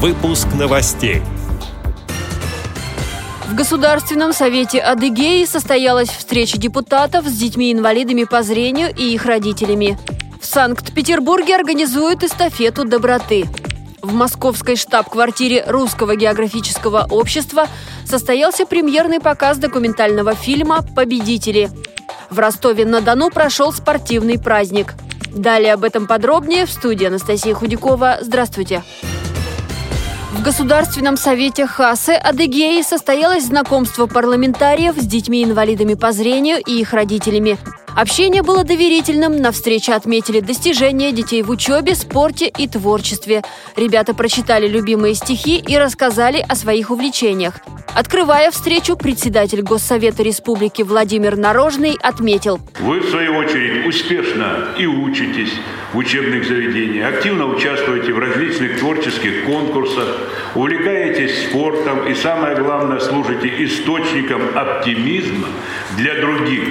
Выпуск новостей. В Государственном совете Адыгеи состоялась встреча депутатов с детьми-инвалидами по зрению и их родителями. В Санкт-Петербурге организуют эстафету доброты. В московской штаб-квартире Русского географического общества состоялся премьерный показ документального фильма «Победители». В Ростове-на-Дону прошел спортивный праздник. Далее об этом подробнее в студии Анастасия Худякова. Здравствуйте. В Государственном совете ХАСы Адыгеи состоялось знакомство парламентариев с детьми-инвалидами по зрению и их родителями. Общение было доверительным, на встрече отметили достижения детей в учебе, спорте и творчестве. Ребята прочитали любимые стихи и рассказали о своих увлечениях. Открывая встречу, председатель Госсовета Республики Владимир Нарожный отметил. Вы, в свою очередь, успешно и учитесь в учебных заведениях, активно участвуете в различных творческих конкурсах, увлекаетесь спортом и, самое главное, служите источником оптимизма для других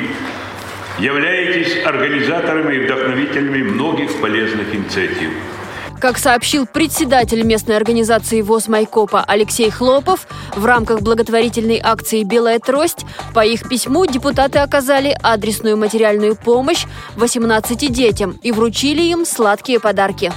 являетесь организаторами и вдохновителями многих полезных инициатив. Как сообщил председатель местной организации ВОЗ Майкопа Алексей Хлопов, в рамках благотворительной акции «Белая трость» по их письму депутаты оказали адресную материальную помощь 18 детям и вручили им сладкие подарки.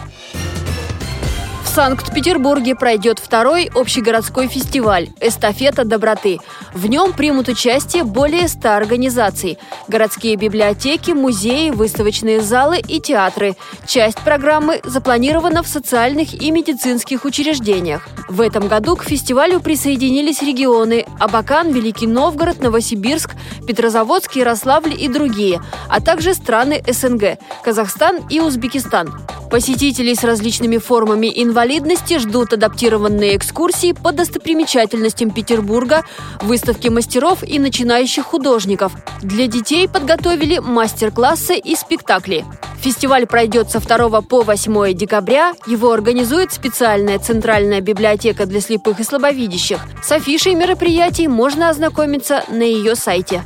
Санкт-Петербурге пройдет второй общегородской фестиваль «Эстафета доброты». В нем примут участие более 100 организаций. Городские библиотеки, музеи, выставочные залы и театры. Часть программы запланирована в социальных и медицинских учреждениях. В этом году к фестивалю присоединились регионы Абакан, Великий Новгород, Новосибирск, Петрозаводск, Ярославль и другие, а также страны СНГ – Казахстан и Узбекистан. Посетителей с различными формами инвалидности ждут адаптированные экскурсии по достопримечательностям Петербурга, выставки мастеров и начинающих художников. Для детей подготовили мастер-классы и спектакли. Фестиваль пройдет со 2 по 8 декабря. Его организует специальная центральная библиотека для слепых и слабовидящих. С афишей мероприятий можно ознакомиться на ее сайте.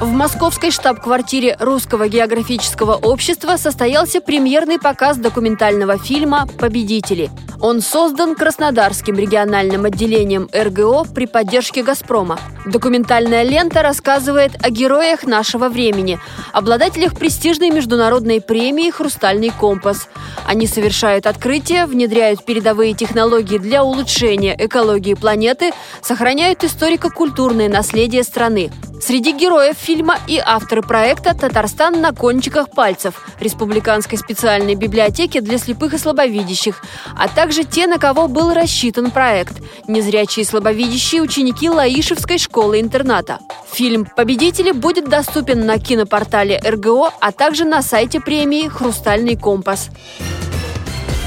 В московской штаб-квартире Русского географического общества состоялся премьерный показ документального фильма «Победители». Он создан Краснодарским региональным отделением РГО при поддержке «Газпрома». Документальная лента рассказывает о героях нашего времени, обладателях престижной международной премии «Хрустальный компас». Они совершают открытия, внедряют передовые технологии для улучшения экологии планеты, сохраняют историко-культурное наследие страны. Среди героев фильма и авторы проекта «Татарстан на кончиках пальцев» Республиканской специальной библиотеки для слепых и слабовидящих, а также те, на кого был рассчитан проект – незрячие и слабовидящие ученики Лаишевской школы-интерната. Фильм «Победители» будет доступен на кинопортале РГО, а также на сайте премии «Хрустальный компас».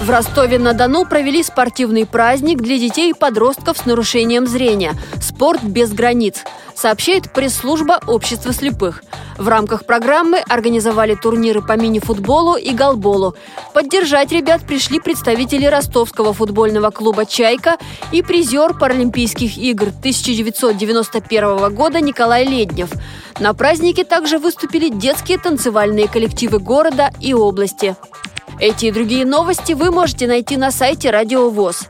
В Ростове-на-Дону провели спортивный праздник для детей и подростков с нарушением зрения «Спорт без границ» сообщает пресс-служба Общества слепых. В рамках программы организовали турниры по мини-футболу и голболу. Поддержать ребят пришли представители ростовского футбольного клуба «Чайка» и призер Паралимпийских игр 1991 года Николай Леднев. На празднике также выступили детские танцевальные коллективы города и области. Эти и другие новости вы можете найти на сайте Радио ВОЗ.